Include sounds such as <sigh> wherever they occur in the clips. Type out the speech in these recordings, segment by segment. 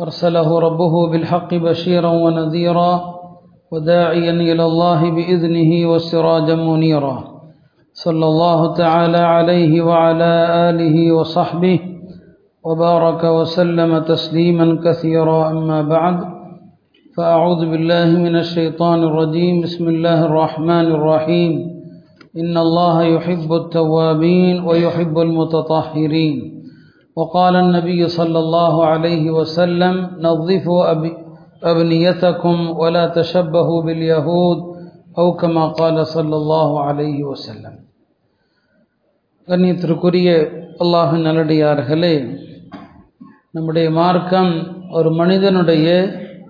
أرسله ربه بالحق بشيرا ونذيرا وداعيا إلى الله بإذنه وسراجا منيرا. صلى الله تعالى عليه وعلى آله وصحبه وبارك وسلم تسليما كثيرا. أما بعد فأعوذ بالله من الشيطان الرجيم. بسم الله الرحمن الرحيم. إن الله يحب التوابين ويحب المتطهرين. وقال النبي صلى الله عليه وسلم نظفوا أبنيتكم ولا تشبهوا باليهود أو كما قال صلى الله عليه وسلم கண்ணியத்திற்குரிய அல்லாஹ் நல்லடியார்களே நம்முடைய மார்க்கம் ஒரு மனிதனுடைய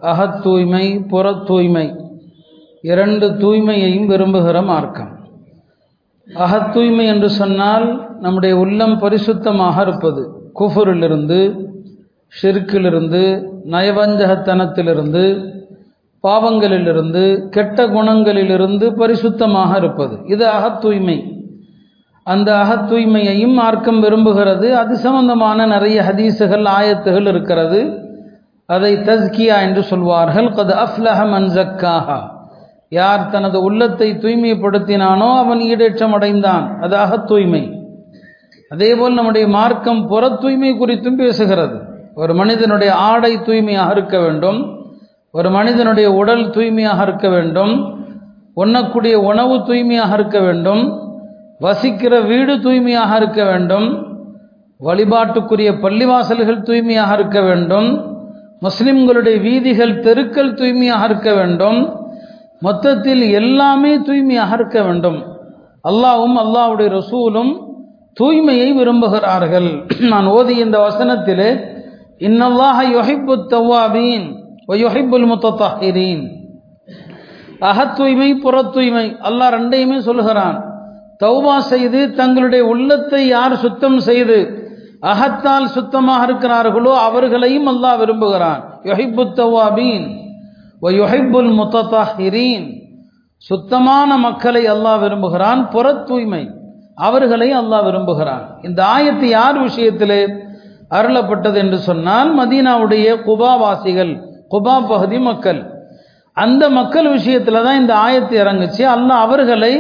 அகத் தூய்மை புற தூய்மை இரண்டு தூய்மையையும் விரும்புகிற மார்க்கம் அகத் தூய்மை என்று சொன்னால் நம்முடைய உள்ளம் பரிசுத்தமாக இருப்பது குஃபுரிலிருந்து ஷிர்க்கிலிருந்து நயவஞ்சகத்தனத்திலிருந்து பாவங்களிலிருந்து கெட்ட குணங்களிலிருந்து பரிசுத்தமாக இருப்பது. இது அகத் தூய்மை. அந்த அகத் தூய்மையையும் மார்க்கம் விரும்புகிறது. அது சம்பந்தமான நிறைய ஹதீசுகள் ஆயத்துகள் இருக்கிறது. அதை தஸ்கியா என்று சொல்வார்கள். கது அஃப்லஹ மன்சக்காஹா யார் தனது உள்ளத்தை தூய்மைப்படுத்தினானோ அவன் ஈடேற்றம் அடைந்தான். அது அகத்தூய்மை தூய்மை. அதேபோல் நம்முடைய மார்க்கம் புற தூய்மை குறித்தும் பேசுகிறது. ஒரு மனிதனுடைய ஆடை தூய்மையாக இருக்க வேண்டும். ஒரு மனிதனுடைய உடல் தூய்மையாக இருக்க வேண்டும். உண்ணக்கூடிய உணவு தூய்மையாக இருக்க வேண்டும். வசிக்கிற வீடு தூய்மையாக இருக்க வேண்டும். வழிபாட்டுக்குரிய பள்ளிவாசல்கள் தூய்மையாக இருக்க வேண்டும். முஸ்லிம்களுடைய வீதிகள் தெருக்கள் தூய்மையாக இருக்க வேண்டும். மொத்தத்தில் எல்லாமே தூய்மையாக இருக்க வேண்டும். அல்லாவும் அல்லாவுடைய ரசூலும் தூய்மையை விரும்புகிறார்கள். <clears throat> நான் ஓதிய இந்த வசனத்திலே இன்னல்லாஹ யொஹிப்பு தவ்வாபீன் ஒயொஹிப்புல் முத்தஹிரீன் அகத் தூய்மை புற தூய்மை அல்லாஹ் ரெண்டையுமே சொல்கிறான் தௌபா செய்து தங்களுடைய உள்ளத்தை யார் சுத்தம் செய்து அகத்தால் சுத்தமாக இருக்கிறார்களோ அவர்களையும் அல்லாஹ் விரும்புகிறான். யொஹிப்பு தவ்வாபீன் ஒயொஹிப்புல் முத்தஹிரீன் சுத்தமான மக்களை அல்லாஹ் விரும்புகிறான் புற தூய்மை. அவர்களை அல்லாஹ் விரும்புகிறான். இந்த ஆயத்து யார் விஷயத்தில் அருளப்பட்டது என்று சொன்னால் மதீனாவுடைய குபாவாசிகள் குபா பகுதி மக்கள். அந்த மக்கள் விஷயத்தில் தான் இந்த ஆயத்து இறங்குச்சு. அல்லாஹ் அவர்களை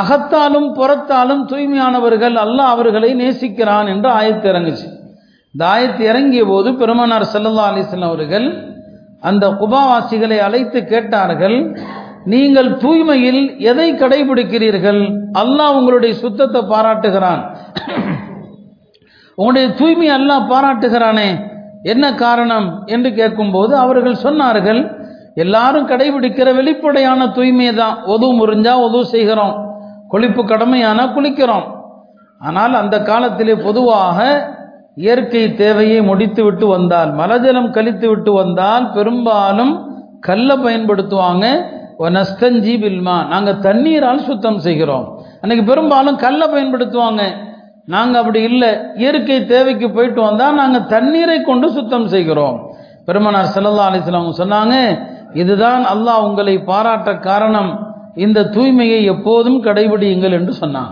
அகத்தாலும் புறத்தாலும் தூய்மையானவர்கள் அல்லாஹ் அவர்களை நேசிக்கிறான் என்று ஆயத்து இறங்குச்சு. இந்த ஆயத்து இறங்கிய போது பெருமனார் சல்லா அலிஸ்லாம் அவர்கள் அந்த குபாவாசிகளை அழைத்து கேட்டார்கள் நீங்கள் தூய்மையில் எதை கடைபிடிக்கிறீர்கள்? அல்லாஹ் உங்களுடைய சுத்தத்தை பாராட்டுகிறான். உங்களுடைய தூய்மை அல்லாஹ் பாராட்டுகிறானே. என்ன காரணம் என்று கேட்கும்போது அவர்கள் சொன்னார்கள் எல்லாரும் கடைபிடிக்கிற வெளிப்படையான தூய்மையை தான் ஒது முறிஞ்சா ஒது செய்கிறோம். குளிப்பு கடமையான குளிக்கிறோம். ஆனால் அந்த காலத்திலே பொதுவாக இயற்கை தேவையை முடித்து விட்டு வந்தால் மலஜலம் கழித்து விட்டு வந்தால் பெரும்பாலும் கல்லை பயன்படுத்துவாங்க. நஸ்தஞ்சி பில்மா. நாங்கள் தண்ணீரால் சுத்தம் செய்கிறோம். அன்னைக்கு பெரும்பாலும் கல்லை பயன்படுத்துவாங்க. நாங்கள் அப்படி இல்லை. இயற்கை தேவைக்கு போயிட்டு வந்தால் நாங்கள் தண்ணீரை கொண்டு சுத்தம் செய்கிறோம். பெருமனார் செல்லல்லா அலிஸ்லாம் சொன்னாங்க இதுதான் அல்லாஹ் உங்களை பாராட்ட காரணம். இந்த தூய்மையை எப்போதும் கடைபிடியுங்கள் என்று சொன்னான்.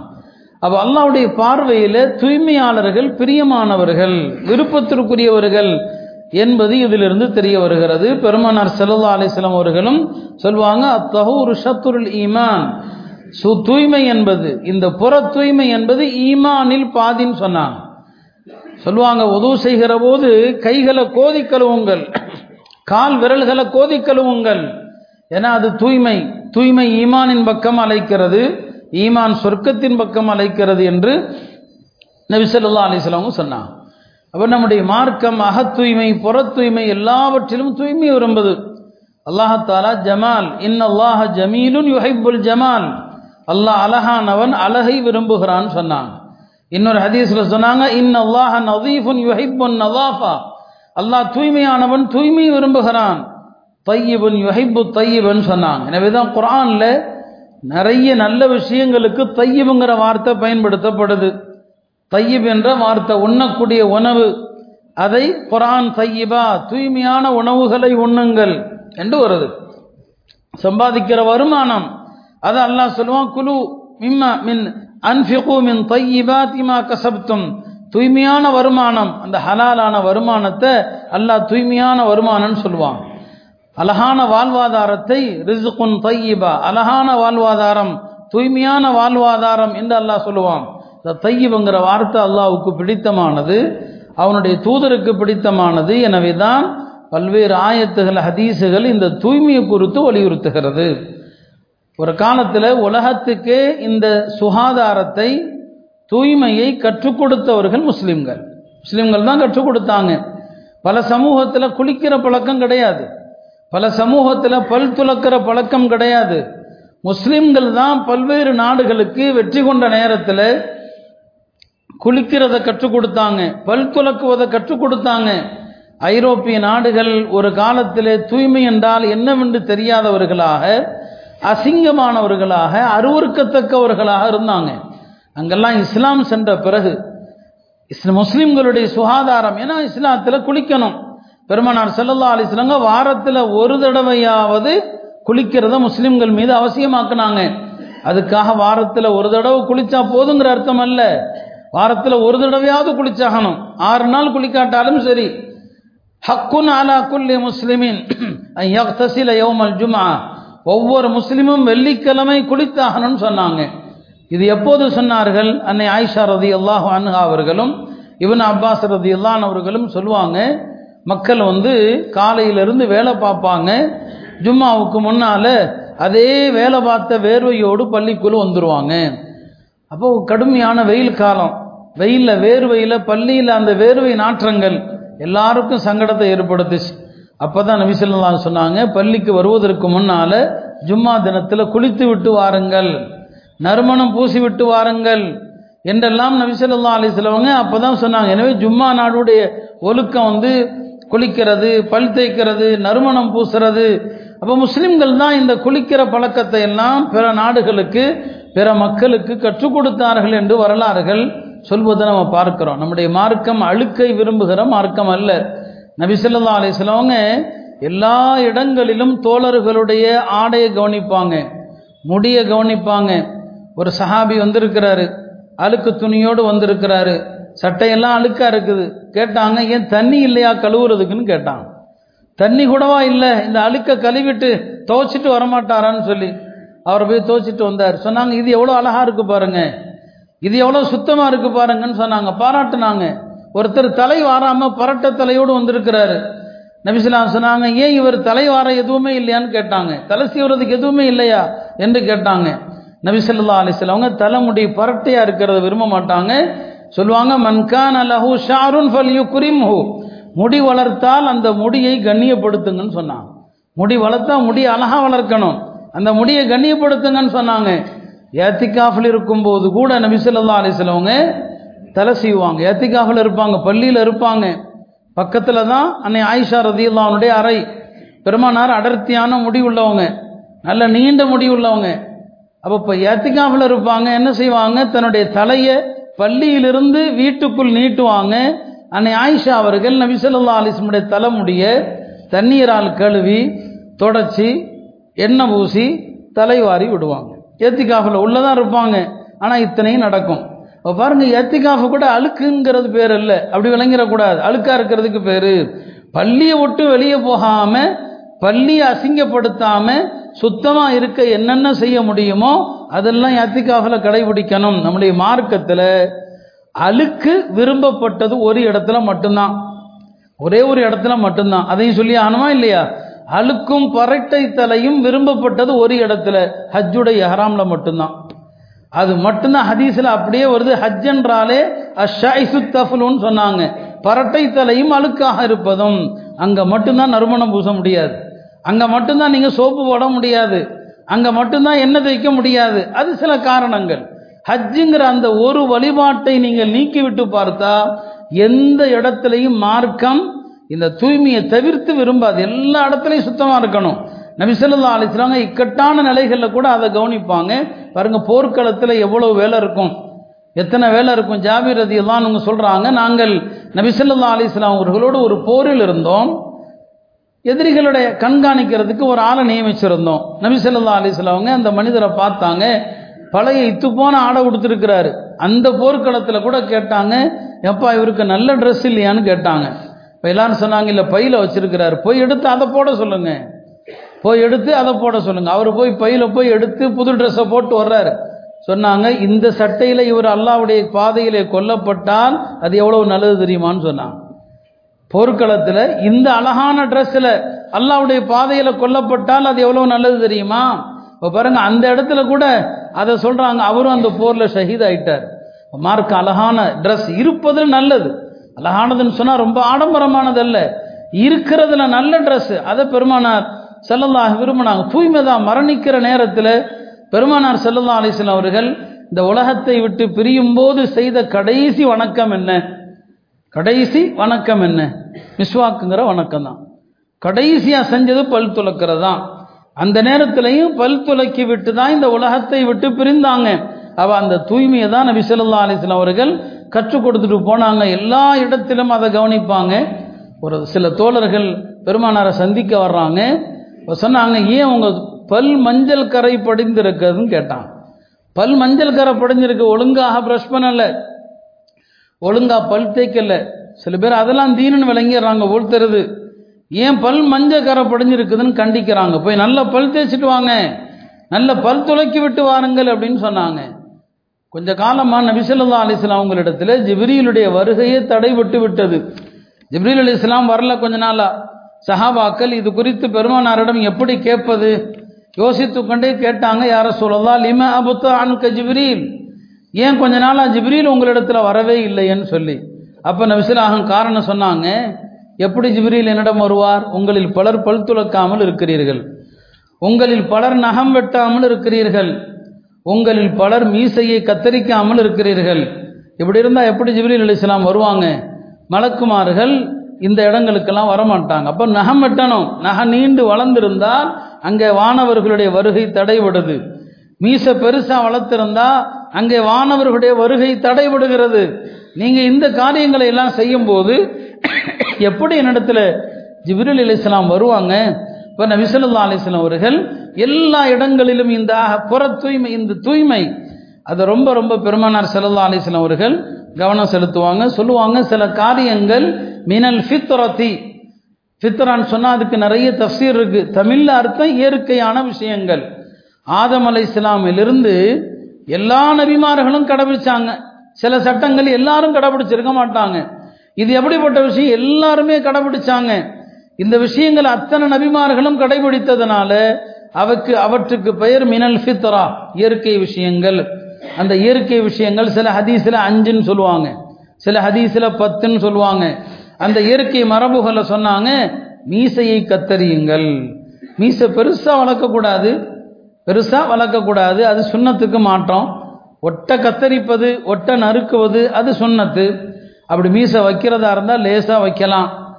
அப்போ அல்லாவுடைய பார்வையில் தூய்மையாளர்கள் பிரியமானவர்கள் விருப்பத்திற்குரியவர்கள் என்பது இதிலிருந்து தெரிய வருகிறது. பெருமனார் செல்லல்லா அலிஸ்லாம் அவர்களும் சொல்லுவாங்க அத்தஹூர் ஷத்துருல் ஈமான். சு தூய்மை என்பது இந்த புற தூய்மை என்பது ஈமானில் பாதின்னு சொன்னாங்க. சொல்லுவாங்க உதவு செய்கிற போது கைகளை கோதி கழுவுங்கள் கால் விரல்களை கோதி கழுவுங்கள். ஏன்னா அது தூய்மை தூய்மை ஈமானின் பக்கம் அழைக்கிறது ஈமான் சொர்க்கத்தின் பக்கம் அழைக்கிறது என்று நபிசல்லா அலிஸ்லாமும் சொன்னாங்க. அப்போ நம்முடைய மார்க்கம் அகத்தூய்மை புற தூய்மை எல்லாவற்றிலும் தூய்மை விரும்புது. அல்லாஹாலா ஜமால் இன் அல்லாஹ ஜமீலுன் யுஹைபுல் ஜமால். அல்லாஹ் அழகானவன் அழகை விரும்புகிறான் சொன்னான் இன்னொரு ஹதீஸ்ல சொன்னாங்க இன் அல்லாஹ நதீஃபுன் யுஹைபுன் நதாஃபா. அல்லாஹ் தூய்மையானவன் தூய்மை விரும்புகிறான். தையீபன் யுஹைபு தையீபன் சொன்னாங்க. எனவே தான் குரான்ல நிறைய நல்ல விஷயங்களுக்கு தையீபுங்கிற வார்த்தை பயன்படுத்தப்படுது. தையீப் என்ற வார்த்தை உண்ணக்கூடிய உணவு. அதை குரான் தையீபா தூய்மையான உணவுகளை உண்ணுங்கள் என்று வருது. சம்பாதிக்கிற வருமானம். அதை அல்லாஹ் சொல்லுவான் குலு மிம்மா மின் அன்ஃபிகு மின் தையீபா திமா கசப்தும். தூய்மையான வருமானம் அந்த ஹலாலான வருமானத்தை அல்லாஹ் தூய்மையான வருமானம்னு சொல்லுவான். அழகான வாழ்வாதாரத்தை ரிசுகுன் தையீபா அழகான வாழ்வாதாரம் தூய்மையான வாழ்வாதாரம் என்று அல்லாஹ் சொல்லுவான். இந்த வார்த்தை அல்லாவுக்கு பிடித்தமானது அவனுடைய தூதருக்கு பிடித்தமானது. எனவே தான் பல்வேறு ஆயத்துகள் ஹதீஸுகள் இந்த தூய்மையை குறித்து வலியுறுத்துகிறது. ஒரு காலத்தில் உலகத்துக்கே இந்த சுகாதாரத்தை தூய்மையை கற்றுக் கொடுத்தவர்கள் முஸ்லிம்கள். முஸ்லிம்கள் தான் கற்றுக் கொடுத்தாங்க. பல சமூகத்தில் குளிக்கிற பழக்கம் கிடையாது. பல சமூகத்தில் பல் துளக்கிற பழக்கம் கிடையாது. முஸ்லிம்கள் தான் பல்வேறு நாடுகளுக்கு வெற்றி கொண்ட நேரத்தில் குளிக்கிறத கற்றுக் கொடுத்தாங்க. பல் துலக்குவதை கற்றுக் கொடுத்தாங்க. ஐரோப்பிய நாடுகள் ஒரு காலத்திலே தூய்மை என்றால் என்னவென்று தெரியாதவர்களாக அசிங்கமானவர்களாக அருவறுக்கத்தக்கவர்களாக இருந்தாங்க. அங்கெல்லாம் இஸ்லாம் சென்ற பிறகு இஸ்ல முஸ்லிம்களுடைய சுகாதாரம் ஏன்னா இஸ்லாத்தில் குளிக்கணும். பெருமனார் செல்லல்லா அலிஸ்லாங்க வாரத்தில் ஒரு தடவையாவது குளிக்கிறத முஸ்லிம்கள் மீது அவசியமாக்குனாங்க. அதுக்காக வாரத்தில் ஒரு தடவை குளிச்சா போதுங்கிற அர்த்தம் அல்ல. வாரத்தில் ஒரு தடவையாவது குளிச்சாகணும். ஆறு நாள் குளிக்காட்டாலும் சரி. ஹக்குன் அலா குல்லி முஸ்லிமின். யக்தசில யோமல் ஜுமா ஒவ்வொரு முஸ்லிமும் வெள்ளிக்கிழமை குளித்தாகணும்னு சொன்னாங்க. இது எப்போது சொன்னார்கள்? அன்னை ஆயிஷா ரதி அல்லாஹ் அன்ஹா அவர்களும் இவன் அப்பாஸ் ரதி அல்லான் அவர்களும் சொல்லுவாங்க மக்கள் வந்து காலையிலிருந்து வேலை பார்ப்பாங்க. ஜும்மாவுக்கு முன்னால் அதே வேலை பார்த்த வேர்வையோடு பள்ளிக்குள்ளே வந்துடுவாங்க அப்போ கடுமையான வெயில் காலம். வெயிலில் வேர்வையில் பள்ளியில் அந்த வேர்வை நாற்றங்கள் எல்லாருக்கும் சங்கடத்தை ஏற்படுத்துச்சு. அப்போ தான் நபிசல்லா சொன்னாங்க பள்ளிக்கு வருவதற்கு முன்னால் ஜும்மா தினத்தில் குளித்து விட்டு வாருங்கள். நறுமணம் பூசி விட்டு வாருங்கள். என்றெல்லாம் நபிசல்லா அலிஸ்லவங்க அப்போ தான் சொன்னாங்க. எனவே ஜும்மா நாடுடைய ஒழுக்கம் வந்து குளிக்கிறது பல் தேய்க்கிறது நறுமணம் பூசுறது. அப்போ முஸ்லிம்கள் தான் இந்த குளிக்கிற பழக்கத்தை எல்லாம் பிற நாடுகளுக்கு பிற மக்களுக்கு கற்றுக் கொடுத்தார்கள் என்று வரலாறுகள் சொல்வதை நம்ம பார்க்கிறோம். நம்முடைய மார்க்கம் அழுக்கை விரும்புகிற மார்க்கம் அல்ல. நபிசல்லா அலிஸ்லவங்க எல்லா இடங்களிலும் தோழர்களுடைய ஆடையை கவனிப்பாங்க முடியை கவனிப்பாங்க. ஒரு சஹாபி வந்திருக்கிறாரு அழுக்கு துணியோடு வந்திருக்கிறாரு சட்டையெல்லாம் அழுக்கா இருக்குது. கேட்டாங்க ஏன் தண்ணி இல்லையா கழுவுறதுக்குன்னு கேட்டாங்க. தண்ணி கூடவா இல்லை? இந்த அழுக்க கழுவிட்டு துவைச்சிட்டு வரமாட்டாரான்னு சொல்லி. அவரை போய் துவைச்சிட்டு வந்தார். சொன்னாங்க இது எவ்வளோ அழகாக இருக்கு பாருங்க. இது எவ்வளோ சுத்தமாக இருக்கு பாருங்கன்னு சொன்னாங்க. பாராட்டுனாங்க. ஒருத்தர் தலை வாராமல் பரட்ட தலையோடு வந்திருக்கிறாரு. நபிசுலாம் சொன்னாங்க ஏன் இவர் தலை வார எதுவுமே இல்லையான்னு கேட்டாங்க. தலை சீவுறதுக்கு எதுவுமே இல்லையா? என்று கேட்டாங்க. நபிசல்லா அலிஸ்லாம் அவங்க தலைமுடி பரட்டையாக இருக்கிறத விரும்ப மாட்டாங்க. சொல்லுவாங்க மன்கான் அலஹு ஷாருன் ஃபல் யூ முடி வளர்த்தால் அந்த முடியை கண்ணியப்படுத்துங்கன்னு சொன்னாங்க. முடி வளர்த்தா முடி அழகாக வளர்க்கணும். அந்த முடியை கண்ணியப்படுத்துங்கன்னு சொன்னாங்க. ஏத்திகாஃபில் இருக்கும்போது கூட நபிசல்லா அலிஸ்லவங்க தலை செய்வாங்க ஏத்திகாஃபில் இருப்பாங்க பள்ளியில் இருப்பாங்க. பக்கத்தில் தான் அன்னை ஆயிஷா ரதியுல்லாவுடைய அறை. பெருமானார் அடர்த்தியான முடி உள்ளவங்க. நல்ல நீண்ட முடி உள்ளவங்க. அப்போ இப்போ ஏத்திகாஃபில் இருப்பாங்க என்ன செய்வாங்க? தன்னுடைய தலையை பள்ளியிலிருந்து வீட்டுக்குள் நீட்டுவாங்க. அன்னை ஆயிஷா அவர்கள் நபிசல்லா அலிஸ்முடைய தலைமுடிய தண்ணீரால் கழுவி தொடச்சி எண்ணெய் பூசி தலைவாரி விடுவாங்க. ஏத்திகாஃபில் உள்ளதான் இருப்பாங்க. ஆனால் இத்தனையும் நடக்கும். இப்போ பாருங்க ஏத்திகாஃபு கூட அழுக்குங்கிறது பேர் இல்லை அப்படி விளங்கிடக்கூடாது. அழுக்காக இருக்கிறதுக்கு பேர். பள்ளியை விட்டு வெளியே போகாமல் பள்ளியை அசிங்கப்படுத்தாமல் சுத்தமாக இருக்க என்னென்ன செய்ய முடியுமோ அதெல்லாம் ஏத்திகாஃபில் கடைபிடிக்கணும். நம்முடைய மார்க்கத்தில் அழுக்கு விரும்பப்பட்டது ஒரு இடத்துல மட்டும்தான். ஒரே ஒரு இடத்துல மட்டும்தான். அதையும் சொல்லி ஆகணுமா இல்லையா? அழுக்கும் பரட்டை தலையும் விரும்பப்பட்டது ஒரு இடத்துல. ஹஜ்ஜுடைய ஹராம்ல மட்டும்தான். அது மட்டும்தான் ஹதீஸில் அப்படியே வருது. ஹஜ் என்றாலே அஷாய்சுத்தஃபுலுன்னு சொன்னாங்க. பரட்டை தலையும் அழுக்காக இருப்பதும் அங்கே மட்டும்தான் நறுமணம் பூச முடியாது. அங்கே மட்டும்தான் நீங்கள் சோப்பு போட முடியாது. அங்கே மட்டும்தான் எண்ணெய் தைக்க முடியாது. அது சில காரணங்கள். ஹஜ்ஜுங்கிற அந்த ஒரு வழிபாட்டை நீங்கள் நீக்கிவிட்டு பார்த்தா எந்த இடத்துலையும் மார்க்கம் இந்த தூய்மையை தவிர்த்து விரும்பாது. எல்லா இடத்துலையும் சுத்தமாக இருக்கணும். நபிசல்லா அலிஸ்லாங்க இக்கட்டான நிலைகளில் கூட அதை கவனிப்பாங்க. பாருங்க போர்க்களத்தில் எவ்வளோ வேலை இருக்கும். எத்தனை வேலை இருக்கும்? ஜாபீர் ரதி எல்லாம் அவங்க சொல்கிறாங்க நாங்கள் நபிசல்லா அலிஸ்லாம் அவர்களோடு ஒரு போரில் இருந்தோம். எதிரிகளுடைய கண்காணிக்கிறதுக்கு ஒரு ஆளை நியமிச்சிருந்தோம். நபிசல்லா அவங்க அந்த மனிதரை பார்த்தாங்க. பழைய இத்து போன ஆடை கொடுத்துருக்கிறாரு அந்த போர்க்களத்தில் கூட கேட்டாங்க எப்பா இவருக்கு நல்ல ட்ரெஸ் இல்லையான்னு கேட்டாங்க. இப்போ எல்லாரும் சொன்னாங்க இல்லை பையில் வச்சிருக்கிறாரு. போய் எடுத்து அதை போட சொல்லுங்க. போய் எடுத்து அதை போட சொல்லுங்க. அவர் போய் பையில் போய் எடுத்து புது ட்ரெஸ்ஸை போட்டு வர்றாரு. சொன்னாங்க இந்த சட்டையில் இவர் அல்லாவுடைய பாதையிலே கொல்லப்பட்டால் அது எவ்வளவு நல்லது தெரியுமான்னு சொன்னாங்க. போர்க்களத்தில் இந்த அழகான ட்ரெஸ்ஸில் அல்லாவுடைய பாதையில் கொல்லப்பட்டால் அது எவ்வளவு நல்லது தெரியுமா? இப்போ பாருங்க அந்த இடத்துல கூட அதை சொல்றாங்க அவரும் அந்த போரில் ஷஹீத் ஆயிட்டார் மார்க் அழகான ட்ரெஸ் இருப்பதில் நல்லது. அழகானதுன்னு சொன்னால் ரொம்ப ஆடம்பரமானது அல்ல இருக்கிறதுல நல்ல ட்ரெஸ் அதை பெருமானார் செல்லல்லாக விரும்பினாங்க. தூய்மை தான் மரணிக்கிற நேரத்தில் பெருமானார் செல்லல்லா அலிஸ்லாம் அவர்கள் இந்த உலகத்தை விட்டு பிரியும் போது செய்த கடைசி வணக்கம் என்ன? கடைசி வணக்கம் என்ன? மிஸ்வாக்குங்கிற வணக்கம் தான். கடைசியாக செஞ்சது பல் துளக்கிறது தான் அந்த நேரத்திலையும் பல் துளக்கி விட்டு தான் இந்த உலகத்தை விட்டு பிரிந்தாங்க. அவள் அந்த தூய்மையை தான் நபி சொல்லா அலிஸ்லாம் அவர்கள் கற்றுக் கொடுத்துட்டு போனாங்க. எல்லா இடத்திலும் அதை கவனிப்பாங்க. ஒரு சில தோழர்கள் பெருமானாரை சந்திக்க வர்றாங்க. சொன்னாங்க ஏன் உங்க பல் மஞ்சள் கரை படிந்திருக்கிறதுன்னு கேட்டாங்க. பல் மஞ்சள் கரை படிஞ்சிருக்கு ஒழுங்காக ப்ரஷ் பண்ணல. ஒழுங்காக பல் தேய்க்கல. சில பேர் அதெல்லாம் தீனன்னு விளங்கிடுறாங்க ஒழுத்துறது ஏன் பல் மஞ்சள் கரை படிஞ்சிருக்குதுன்னு கண்டிக்கிறாங்க. போய் நல்ல பல் தேய்ச்சிட்டு வாங்க. நல்ல பல் துளைக்கி விட்டு வாருங்கள் அப்படின்னு சொன்னாங்க. கொஞ்ச காலமாக நபிசல்லா அலிஸ்லாம் அவங்களிடத்தில் ஜிப்ரீலுடைய வருகையே தடைபட்டு விட்டது. ஜிப்ரீல் அலி இஸ்லாம் வரல கொஞ்ச நாளா. சஹாபாக்கள் இது குறித்து பெருமானாரிடம் எப்படி கேட்பது? யோசித்து கொண்டே கேட்டாங்க யார சொல்லதா லிம அபுத்த அன்க ஜிப்ரீல்? ஏன் கொஞ்ச நாளாக ஜிப்ரீல் உங்களிடத்தில் வரவே இல்லைன்னு சொல்லி? அப்போ நபிசிலாகும் காரணம் சொன்னாங்க எப்படி ஜிப்ரீல் என்னிடம் வருவார்? உங்களில் பலர் பல் துளக்காமல் இருக்கிறீர்கள். உங்களில் பலர் நகம் வெட்டாமல் இருக்கிறீர்கள். உங்களில் பலர் மீசையை கத்தரிக்காமல் இருக்கிறீர்கள். இப்படி இருந்தால் எப்படி ஜிப்ரீல் அலி இஸ்லாம் வருவாங்க? மலக்குமார்கள் இந்த இடங்களுக்கெல்லாம் வரமாட்டாங்க. அப்போ நகம் வெட்டணும். நகம் நீண்டு வளர்ந்திருந்தால் அங்கே வானவர்களுடைய வருகை தடைபடுது. மீச பெருசாக வளர்த்திருந்தா அங்கே வானவர்களுடைய வருகை தடைபடுகிறது. நீங்கள் இந்த காரியங்களை எல்லாம் செய்யும் போது எப்படி என்னிடத்துல ஜிப்ரில் அலி இஸ்லாம் வருவாங்க? இப்போ நபிசல்லா அலிஸ்லாம் அவர்கள் எல்லா இடங்களிலும் இந்த புற தூய்மை இந்த தூய்மை அதை ரொம்ப ரொம்ப பெருமானார் செல்லல்லா அலிஸ்லாம் அவர்கள் கவனம் செலுத்துவாங்க. சொல்லுவாங்க சில காரியங்கள் மினல் ஃபித்ரதி ஃபித்ரான்னு சொன்னால் அதுக்கு நிறைய தஃசீர் இருக்கு. தமிழில் அர்த்தம் இயற்கையான விஷயங்கள். ஆதம் அலை இஸ்லாமிலிருந்து எல்லா நபிமார்களும் கடைபிடிச்சாங்க. சில சட்டங்கள் எல்லாரும் கடைபிடிச்சிருக்க மாட்டாங்க. இது எப்படிப்பட்ட விஷயம்? எல்லாருமே கடைபிடிச்சாங்க. இந்த விஷயங்கள் அத்தனை நபிமார்களும் கடைபிடித்ததுனால அவருக்கு அவற்றுக்கு பெயர் மினல் ஃபித்ரா இயற்கை விஷயங்கள். அந்த இயற்கை விஷயங்கள் சில ஹதீஸில் அஞ்சுன்னு சொல்லுவாங்க. சில ஹதீஸில் பத்துன்னு சொல்லுவாங்க. அந்த இயற்கை மரபுகளை சொன்னாங்க மீசையை கத்தரியுங்கள் மீசை பெருசாக வளர்க்கக்கூடாது. பெருசாக வளர்க்கக்கூடாது. அது சுண்ணத்துக்கு மாற்றம். ஒட்டை கத்தரிப்பது ஒட்டை நறுக்குவது அது சுண்ணத்து. அப்படி மீசை வைக்கிறதா இருந்தால் லேசாக வைக்கலாம்.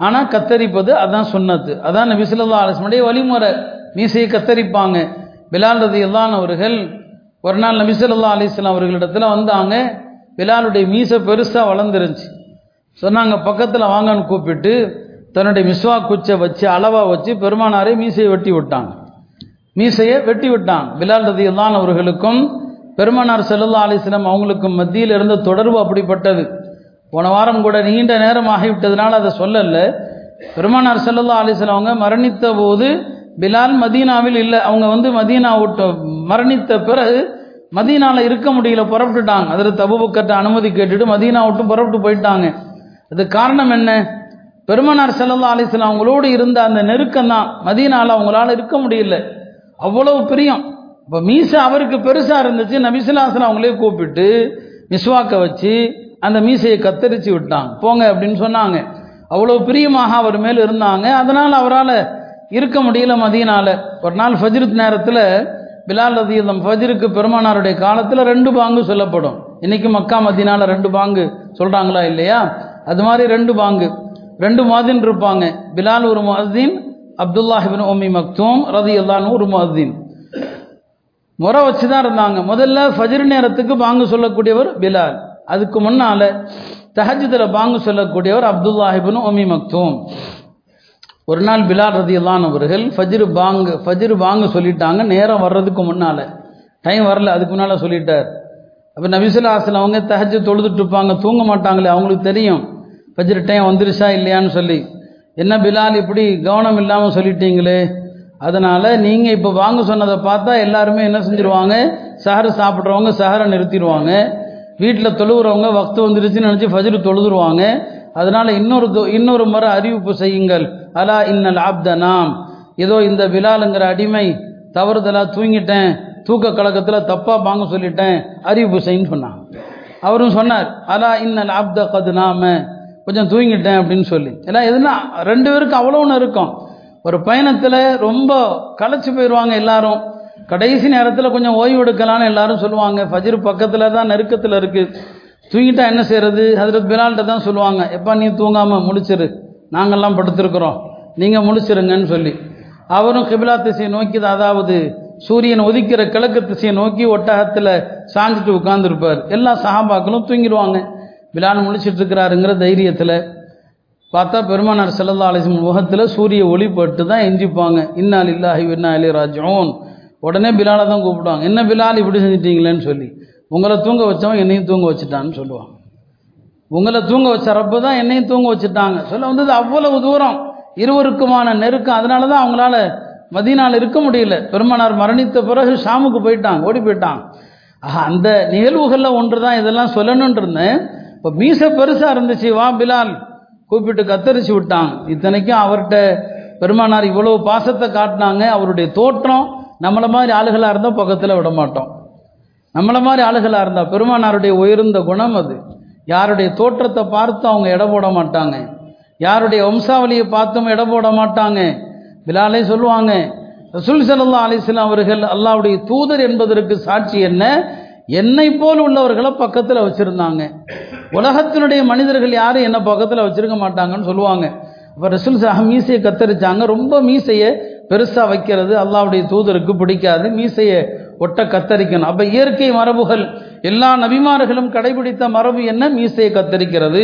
ஆனால் கத்தரிப்பது அதான் சொன்னது அதான் நபிசுல்லா அலிஸ்மனுடைய வழிமுறை. மீசையை கத்தரிப்பாங்க. பிலால் ரதி அவர்கள் ஒரு நாள் நபிசுல்லா அலிஸ்லாம் அவர்களிடத்தில் வந்தாங்க. பிலாலுடைய மீசை பெருசாக வளர்ந்துருந்துச்சு. சொன்னாங்க பக்கத்தில் வாங்கன்னு கூப்பிட்டு தன்னுடைய மிஸ்வா குச்சை வச்சு அளவாக வச்சு பெருமானாரே மீசையை வெட்டி விட்டாங்க. மீசையை வெட்டி விட்டாங்க. பிலால் ரதி அவர்களுக்கும் பெருமானார் செல்லல்லா அலிஸ்லாம் அவங்களுக்கும் மத்தியில் இருந்த தொடர்பு அப்படிப்பட்டது. போன வாரம் கூட நீண்ட நேரம் ஆகிவிட்டதுனால அதை சொல்லல. பெருமானார் செல்லல்லா அலிஸ்லாம் அவங்க மரணித்த போது பிலால் மதீனாவில் இல்லை அவங்க வந்து மதீனா விட்டு மரணித்த பிறகு மதீனாவில் இருக்க முடியல புறப்பட்டுட்டாங்க. அதில் தபுபக்கட்ட அனுமதி கேட்டுட்டு மதீனா விட்டு புறப்பட்டு போயிட்டாங்க. அது காரணம் என்ன? பெருமனார் செல்லல்லா அலிஸ்லாம் அவங்களோடு இருந்த அந்த நெருக்கம் தான். மதீனாவில் அவங்களால இருக்க முடியல. அவ்வளவு பிரியம். இப்போ மீசா அவருக்கு பெருசாக இருந்துச்சு. நபிசுல்லாசன் அவங்களே கூப்பிட்டு மிஸ்வாக்க வச்சு அந்த மீசையை கத்தரிச்சு விட்டாங்க போங்க அப்படின்னு சொன்னாங்க. அவ்வளோ பிரியமாக அவர் மேல் இருந்தாங்க. அதனால் அவரால் இருக்க முடியல மதியனால். ஒரு நாள் ஃபஜ்ருத் நேரத்தில் பிலால் ரதியம் ஃபஜ்ருக்கு பெருமானாருடைய காலத்தில் ரெண்டு பாங்கு சொல்லப்படும். இன்னைக்கு மக்கா மதியனால் ரெண்டு பாங்கு. சொல்கிறாங்களா இல்லையா? அது மாதிரி ரெண்டு பாங்கு. ரெண்டு மாதின் இருப்பாங்க. பிலால் ஒரு முஅத்தின் அப்துல்லாஹிபின் ஒமி மக்தூம் ரதி அல்லான்னு ஒரு முஅத்தின் முறை வச்சு தான் இருந்தாங்க. முதல்ல ஃபஜ்ரு நேரத்துக்கு பாங்கு சொல்லக்கூடியவர் பிலால். அதுக்கு முன்னால தஹஜிதில் பாங்கு சொல்லக்கூடியவர் அப்துல்லாஹிபின் ஒமி மக்தூம். ஒரு நாள் பிலால் ரதியல்லான் அவர்கள் ஃபஜ்ரு பாங்கு ஃபஜ்ரு பாங்கு சொல்லிட்டாங்க. நேரம் வர்றதுக்கு முன்னால் டைம் வரல அதுக்கு முன்னால் சொல்லிட்டார். அப்போ நபிசுல்லா அவங்க தஹஜ் தொழுதுட்டு இருப்பாங்க. தூங்க மாட்டாங்களே அவங்களுக்கு தெரியும். ஃபஜ்ரு டைம் வந்துருச்சா இல்லையான்னு சொல்லி. என்ன பிலால் இப்படி கவனம் இல்லாமல் சொல்லிட்டீங்களே? அதனால் நீங்கள் இப்போ வாங்க சொன்னதை பார்த்தா எல்லாருமே என்ன செஞ்சுருவாங்க? சஹரை சாப்பிட்றவங்க சஹரை நிறுத்திடுவாங்க. வீட்டில் தொழுகிறவங்க வக்து வந்துருச்சுன்னு நினச்சி ஃபஜ்ரு தொழுதுருவாங்க. அதனால் இன்னொரு இன்னொரு முறை அறிவிப்பு செய்யுங்கள். அலா இன்னல் ஆப்த நாம். ஏதோ இந்த விழாலுங்கிற அடிமை தவறுதலா தூங்கிட்டேன். தூக்க கழகத்தில் தப்பாக பாங்க சொல்லிட்டேன். அறிவிப்பு செய்யுன்னு சொன்னான் அவரும் சொன்னார் அலா இன்னல் ஆப்த கது நாம. கொஞ்சம் தூங்கிட்டேன் அப்படின்னு சொல்லி. ஏன்னா எதுனா ரெண்டு பேருக்கு அவ்வளோ ஒன்று இருக்கும். ஒரு பயணத்தில் ரொம்ப களைச்சி போயிடுவாங்க எல்லாரும். கடைசி நேரத்தில் கொஞ்சம் ஓய்வு எடுக்கலாம்னு எல்லாரும் சொல்லுவாங்க. ஃபஜ்ர் பக்கத்தில் தான் நெருக்கத்தில் இருக்குது தூங்கிட்டா என்ன செய்கிறது ஹஜரத் பிலால்கிட்ட தான் சொல்லுவாங்க. எப்பா நீ தூங்காமல் முழிச்சிரு. நாங்கள்லாம் படுத்திருக்கிறோம். நீங்கள் முழிச்சிருங்கன்னு சொல்லி. அவரும் கிபிலா திசையை நோக்கி தான், அதாவது சூரியன் உதிக்கிற கிழக்கு திசையை நோக்கி ஒட்டகத்தில் சாஞ்சிட்டு உட்காந்துருப்பார் எல்லா சஹாபாக்களும் தூங்கிடுவாங்க. பிலால் முடிச்சிட்டு இருக்கிறாருங்கிற தைரியத்தில் பார்த்தா பெருமானார் ஸல்லல்லாஹு அலிசம் முகத்தில் சூரிய ஒளி பட்டு தான் எஞ்சிப்பாங்க. இன்னால் இல்லாஹி விண்ணா இன்னா உடனே பிலாலை தான் கூப்பிடுவாங்க. என்ன பிலால் இப்படி செஞ்சிட்டீங்களேன்னு சொல்லி. உங்களை தூங்க வச்சவன் என்னையும் தூங்க வச்சுட்டான்னு சொல்லுவாங்க உங்களை தூங்க வச்ச ரப்பு தான் என்னையும் தூங்க வச்சுட்டாங்க. சொல்ல வந்தது அவ்வளவு தூரம். இருவருக்குமான நெருக்கம். அதனால தான் அவங்களால மதியனால் இருக்க முடியல. பெருமானார் மரணித்த பிறகு ஷாமுக்கு போயிட்டாங்க. ஓடி போயிட்டாங்க. ஆஹா, அந்த நிகழ்வுகளில் ஒன்று தான் இதெல்லாம் சொல்லணும்னு இருந்தேன். இப்போ மீசை பெருசாக இருந்துச்சு. வா பிலால். கூப்பிட்டு கத்தரிச்சு விட்டாங்க. இத்தனைக்கும் அவர்கிட்ட பெருமானார் இவ்வளவு பாசத்தை காட்டினாங்க. அவருடைய தோற்றம் நம்மளை மாதிரி ஆளுகளாக இருந்தால் பக்கத்தில் விட மாட்டோம். நம்மளை மாதிரி ஆளுகளாக இருந்தால் பெருமானாருடைய உயர்ந்த குணம் அது. யாருடைய தோற்றத்தை பார்த்து அவங்க எடை போட மாட்டாங்க. யாருடைய வம்சாவளியை பார்த்தும் எடை போட மாட்டாங்க. பிலாலே சொல்லுவாங்க ரசூல் ஸல்லல்லாஹு அலிஸ்லாம் அவர்கள் அல்லாவுடைய தூதர் என்பதற்கு சாட்சி என்ன? என்னை போல் உள்ளவர்களை பக்கத்தில் வச்சுருந்தாங்க. உலகத்தினுடைய மனிதர்கள் யாரும் என்ன பக்கத்தில் வச்சிருக்க மாட்டாங்கன்னு சொல்லுவாங்க. இப்போ ரசூல் சாஹா மீசையை கத்தரிச்சாங்க. ரொம்ப மீசையை பெருசாக வைக்கிறது. அல்லாவுடைய தூதருக்கு பிடிக்காது. மீசையை ஒட்ட கத்தரிக்கணும். அப்போ இயற்கை மரபுகள் எல்லா நபிமார்களும் கடைபிடித்த மரபு என்ன? மீசையை கத்தரிக்கிறது.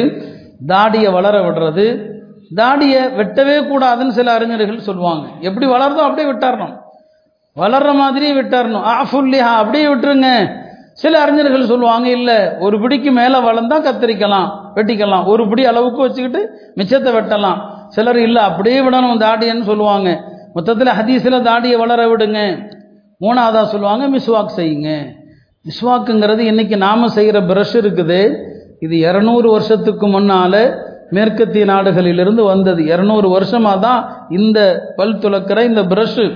தாடியை வளர விடுறது. தாடியை வெட்டவே கூடாதுன்னு சில அறிஞர்கள் சொல்லுவாங்க. எப்படி வளருதோ அப்படியே விட்டாரணும் வளர்ற மாதிரியே விட்டாரணும் ஆஃபுல்லிஹா அப்படியே விட்டுருங்க. சில அறிஞர்கள் சொல்லுவாங்க இல்லை ஒரு பிடிக்கு மேலே வளர்ந்தா கத்தரிக்கலாம் வெட்டிக்கலாம். ஒரு பிடி அளவுக்கு வச்சுக்கிட்டு மிச்சத்தை வெட்டலாம். சிலர் இல்லை அப்படியே விடணும் தாடியன்னு சொல்லுவாங்க. மொத்தத்தில் ஹதீஸில் தாடியை வளர விடுங்க. மூணாவதாக சொல்லுவாங்க மிஸ்வாக் செய்யுங்க. மிஸ்வாக்குங்கிறது இன்னைக்கு நாம செய்கிற பிரஷ் இருக்குது. இது இரநூறு வருஷத்துக்கு முன்னால மேற்கத்திய நாடுகளிலிருந்து வந்தது. இரநூறு வருஷமாக தான் இந்த பல் துளக்கிற இந்த ப்ரஷ்ஷு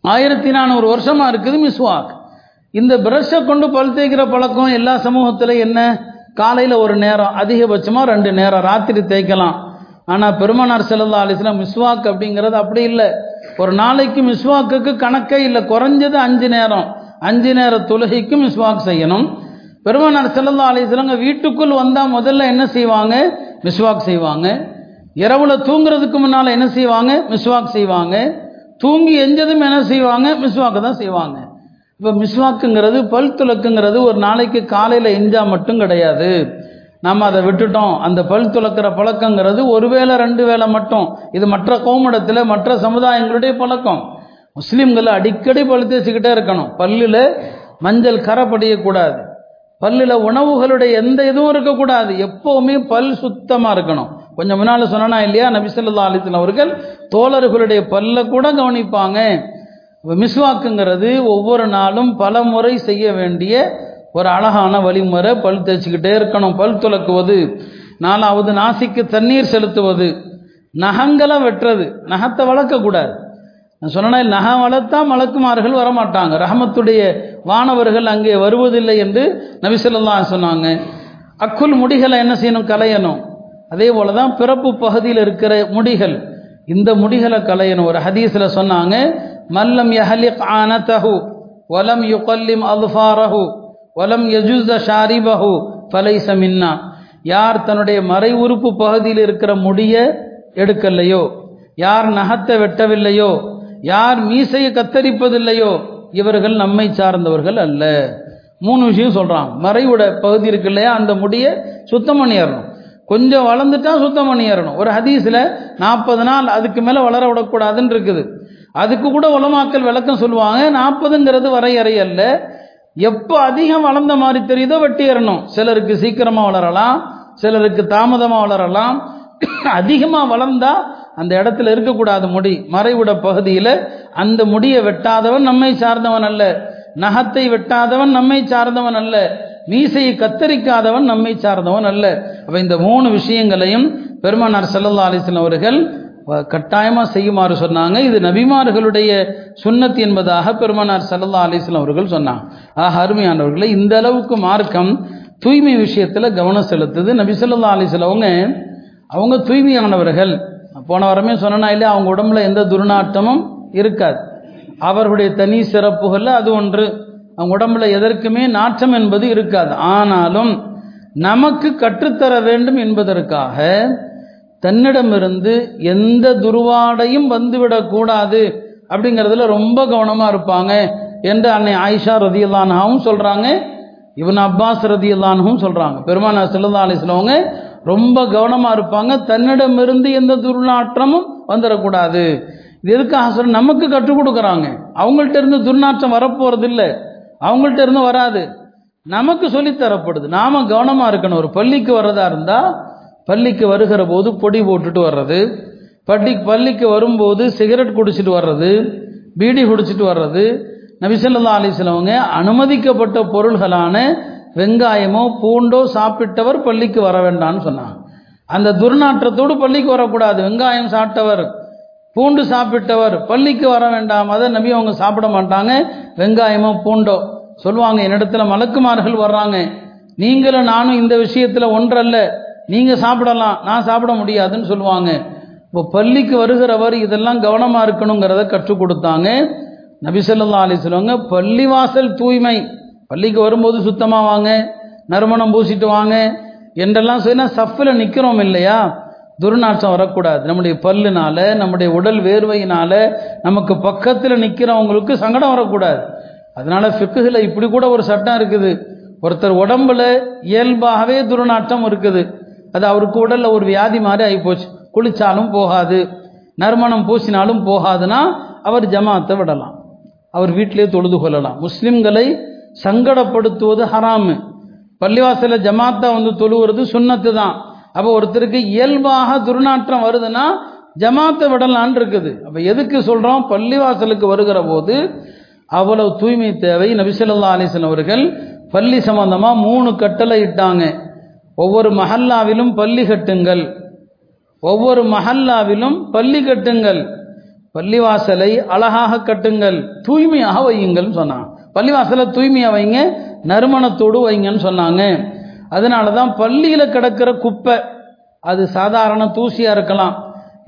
ஆயிரத்தி நானூறு வருஷமாக இருக்குது மிஸ்வாக். இந்த பிரஷ்ஷை கொண்டு பல் தேய்க்கிற பழக்கம் எல்லா சமூகத்தில் என்ன? காலையில் ஒரு நேரம் அதிகபட்சமாக ரெண்டு நேரம் ராத்திரி தேய்க்கலாம். ஆனால் பெருமனார் ஸல்லல்லாஹு அலைஹி மிஸ்வாக் அப்படிங்கிறது அப்படி இல்லை. ஒரு நாளைக்கு மிஸ்வாக்குக்கு கணக்கே இல்லை. குறைஞ்சது அஞ்சு நேரம். அஞ்சு நேர தொழுகைக்கு மிஸ்வாக் செய்யணும். பெருமனார் ஸல்லல்லாஹு அலைஹி வீட்டுக்குள் வந்தால் முதல்ல என்ன செய்வாங்க? மிஸ்வாக் செய்வாங்க. இரவுல தூங்குறதுக்கு முன்னால் என்ன செய்வாங்க? மிஸ்வாக் செய்வாங்க. தூங்கி எஞ்சதும் என்ன செய்வாங்க? மிஸ்வாக்கு தான் செய்வாங்க. இப்போ மிஸ்வாக்குங்கிறது பல் துளக்குங்கிறது ஒரு நாளைக்கு காலையில் எஞ்சா மட்டும் கிடையாது. நாம் அதை விட்டுட்டோம். அந்த பல் துலக்கிற பழக்கங்கிறது ஒரு வேளை ரெண்டு வேளை மட்டும். இது மற்ற கோமிடத்தில் மற்ற சமுதாயங்களுடைய பழக்கம். முஸ்லீம்கள் அடிக்கடி பல் தேசிக்கிட்டே இருக்கணும். பல்லில் மஞ்சள் கரை படியக்கூடாது பல்லில் உணவுகளுடைய எந்த இதுவும் இருக்கக்கூடாது. எப்போவுமே பல் சுத்தமாக இருக்கணும். கொஞ்சம் முன்னால் சொன்னா இல்லையா? நபிசல்லா அலித்தன் அவர்கள் தோழர்களுடைய பல்ல கூட கவனிப்பாங்க. மிஸ்வாக்குங்கிறது ஒவ்வொரு நாளும் பல முறை செய்ய வேண்டிய ஒரு அழகான வழிமுறை பல் தேய்ச்சிக்கிட்டே இருக்கணும் பல் துலக்குவது. நாலாவது நாசிக்கு தண்ணீர் செலுத்துவது. நகங்களை வெட்டுறது. நகத்தை வளர்க்கக்கூடாது. நான் சொன்னேன் நகம் வளர்த்தா மலக்குமார்கள் வரமாட்டாங்க. ரஹமத்துடைய வானவர்கள் அங்கே வருவதில்லை என்று நபிசல்லா சொன்னாங்க. அக்குல் முடிகளை என்ன செய்யணும்? கலையணும் அதே போல தான் பிறப்பு பகுதியில் இருக்கிற முடிகள். இந்த முடிகளை கலையணும் ஒரு ஹதீஸில் சொன்னாங்க மல்லம் யஹலிக் ஆனதஹு வலம் யுகல்லிம் அல்ஃபாரஹு வலம் யஜுஸ ஷாரிபஹு ஃபலைஸ மின்னா. யார் தன்னுடைய மறை உறுப்பு பகுதியில் இருக்கிற முடிய எடுக்கலையோ யார் நகத்தை வெட்டவில்லையோ யார் மீசையை கத்தரிப்பதில்லையோ இவர்கள் நம்மை சார்ந்தவர்கள் அல்ல. மூணு விஷயம் சொல்றான். மறைவுட பகுதி இருக்கு இல்லையா அந்த முடிய சுத்தம் பண்ணிடணும் கொஞ்சம் வளர்ந்துட்டா சுத்தம் பண்ணிடணும் ஒரு ஹதீஸ்ல நாற்பது நாள் அதுக்கு மேல வளர விடக்கூடாதுன்னு இருக்குது. அதுக்கு கூட உலமாக்கல் விளக்கம் சொல்லுவாங்க நாற்பதுங்கிறது வரையறை அல்ல. எப்போ அதிகம் வளர்ந்த மாதிரி தெரியுதோ வெட்டிடணும் சிலருக்கு சீக்கிரமாக வளரலாம் சிலருக்கு தாமதமாக வளரலாம். அதிகமாக வளர்ந்தா அந்த இடத்துல இருக்கக்கூடாது முடி. மறைவிட பகுதியில் அந்த முடியை வெட்டாதவன் நம்மை சார்ந்தவன் அல்ல. நகத்தை வெட்டாதவன் நம்மை சார்ந்தவன் அல்ல. மீசையை கத்தரிக்காதவன் நம்மை சார்ந்தவன் அல்ல. அப்ப இந்த மூணு விஷயங்களையும் பெருமானார் செல்லல்லா அலைஹி அவர்கள் கட்டாயமாக செய்யுமாறு சொன்னாங்க. இது நபிமார்களுடைய சுன்னத் என்பதாக பெருமானார் ஸல்லல்லாஹு அலிஸ்லாம் அவர்கள் சொன்னாங்க. ஆக அருமையானவர்களே இந்த அளவுக்கு மார்க்கம் தூய்மை விஷயத்தில் கவனம் செலுத்துது. நபி ஸல்லல்லாஹு அலைஹி அவங்க அவங்க தூய்மையானவர்கள். போன வாரமே சொன்னா இல்லையா அவங்க உடம்புல எந்த துர்நாற்றமும் இருக்காது. அவர்களுடைய தனி சிறப்புகளில் அது ஒன்று. அவங்க உடம்புல எதற்குமே நாற்றம் என்பது இருக்காது. ஆனாலும் நமக்கு கற்றுத்தர வேண்டும் என்பதற்காக தன்னிடமிருந்து எந்த துருவாடையும் வந்துவிடக்கூடாது அப்படிங்கிறதுல ரொம்ப கவனமா இருப்பாங்க என்று அன்னை ஆயிஷா ரதியல்லானாவும் சொல்றாங்க. இவன் அப்பாஸ் ரதியல்லானும் சொல்றாங்க. பெருமானா செல்லல்லா அலிஸ்லவங்க ரொம்ப கவனமா இருப்பாங்க. தன்னிடமிருந்து எந்த துர்நாற்றமும் வந்துடக்கூடாது. இது எதுக்காக சொல்ல நமக்கு கற்றுக் கொடுக்குறாங்க. அவங்கள்ட்ட இருந்து துர்நாற்றம் வரப்போறது இல்லை அவங்கள்ட்ட இருந்து வராது. நமக்கு சொல்லித் தரப்படுது. நாம கவனமா இருக்கணும். ஒரு பள்ளிக்கு வர்றதா இருந்தா பள்ளிக்கு வருகிற போது பொடி போட்டுட்டு வர்றது பள்ளி பள்ளிக்கு வரும்போது சிகரெட் குடிச்சிட்டு வர்றது பீடி குடிச்சிட்டு வர்றது நபிசல்லா அலிஸ்லவங்க அனுமதிக்கப்பட்ட பொருள்களான வெங்காயமோ பூண்டோ சாப்பிட்டவர் பள்ளிக்கு வர வேண்டாம்னு சொன்னாங்க. அந்த துர்நாற்றத்தோடு பள்ளிக்கு வரக்கூடாது. வெங்காயம் சாப்பிட்டவர் பூண்டு சாப்பிட்டவர் பள்ளிக்கு வர வேண்டாம். அதை நபி அவங்க சாப்பிட மாட்டாங்க. வெங்காயமோ பூண்டோ சொல்லுவாங்க. என்னிடத்துல மலக்குமார்கள் வர்றாங்க. நீங்களும் நானும் இந்த விஷயத்தில் ஒன்றல்ல. நீங்க சாப்பிடலாம் நான் சாப்பிட முடியாதுன்னு சொல்லுவாங்க. இப்போ பள்ளிக்கு வருகிறவர் இதெல்லாம் கவனமா இருக்கணுங்கிறத கற்றுக் கொடுத்தாங்க. நபிசல்லா சொல்லுவாங்க பள்ளிவாசல் தூய்மை. பள்ளிக்கு வரும்போது சுத்தமாக வாங்க நறுமணம் பூசிட்டு வாங்க என்றெல்லாம் சொன்னா சஃப்பில் நிற்கிறோம் இல்லையா? துர்நாற்றம் வரக்கூடாது. நம்முடைய பல்லுனால நம்முடைய உடல் வேர்வையினால நமக்கு பக்கத்தில் நிற்கிறவங்களுக்கு சங்கடம் வரக்கூடாது. அதனால ஃபிக்குல இப்படி கூட ஒரு சட்டம் இருக்குது. ஒருத்தர் உடம்புல இயல்பாகவே துர்நாற்றம் இருக்குது. அது அவருக்கு உடலில் ஒரு வியாதி மாதிரி ஆகிப்போச்சு குளிச்சாலும் போகாது. நறுமணம் பூசினாலும் போகாதுன்னா அவர் ஜமாத்தை விடலாம். அவர் வீட்டிலே தொழுது கொள்ளலாம். முஸ்லிம்களை சங்கடப்படுத்துவது ஹராமு. பள்ளிவாசலில் ஜமாத்தா வந்து தொழுவுறது சுண்ணத்து தான் அப்போ ஒருத்தருக்கு இயல்பாக துர்நாற்றம் வருதுன்னா ஜமாத்தை விடலான் இருக்குது. அப்போ எதுக்கு சொல்கிறோம் பள்ளிவாசலுக்கு வருகிற போது அவ்வளவு தூய்மை தேவை. நபிசல்லா அலிசன் அவர்கள் பள்ளி சம்பந்தமாக மூணு கட்டளை இட்டாங்க. ஒவ்வொரு மஹல்லாவிலும் பள்ளி கட்டுங்கள். ஒவ்வொரு மஹல்லாவிலும் பள்ளி கட்டுங்கள். பள்ளிவாசலை அழகாக கட்டுங்கள். தூய்மையாக வையுங்கள்னு சொன்னாங்க. பள்ளிவாசலை தூய்மையாக வைங்க நறுமணத்தோடு வைங்கன்னு சொன்னாங்க. அதனால தான் பள்ளியில் கிடக்கிற குப்பை அது சாதாரண தூசியாக இருக்கலாம்.